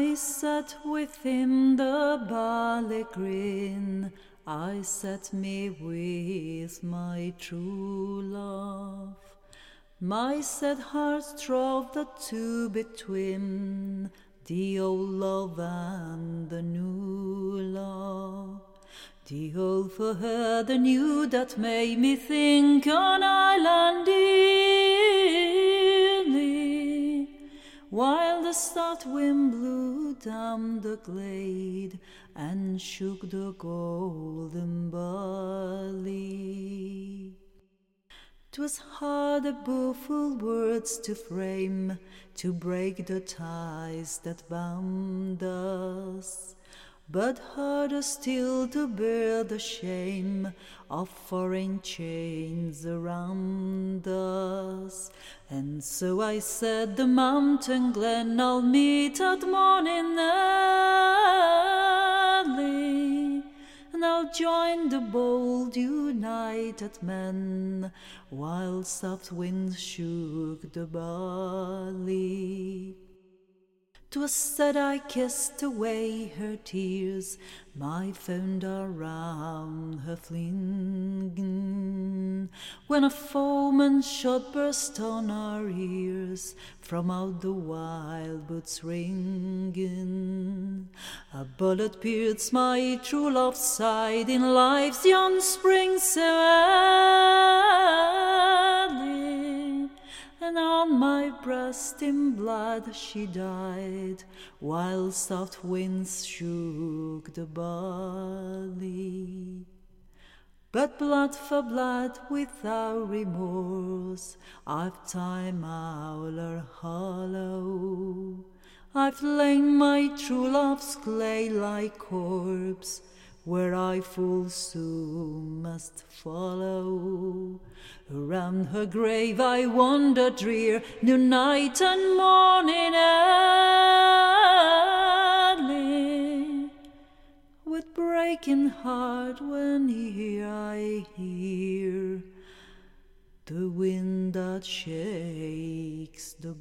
I sat within the barley green, I sat me with my true love. My sad heart strove the two between the old love and the new love. The old for her, the new that made me think on Ireland dearly. While the south wind blew down the glade and shook the golden barley. 'Twas hard the bufful words to frame, to break the ties that bound us, but harder still to bear the shame of foreign chains around us. And so I said, The mountain glen I'll meet at morning early and I'll join the bold united men while soft winds shook the barley. 'Twas said I kissed away her tears, my fond around her flinging, when a foeman's shot burst on our ears from out the wild boots ringing. A bullet pierced my true love's side in life's young spring so on my breast in blood she died, while soft winds shook the barley. But blood for blood without remorse, I've time Oulart Hollow. I've lain my true love's clay like corpse, where I full soon must follow. Around her grave I wander drear, noon, night, and morning early. With breaking heart when here I hear the wind that shakes the.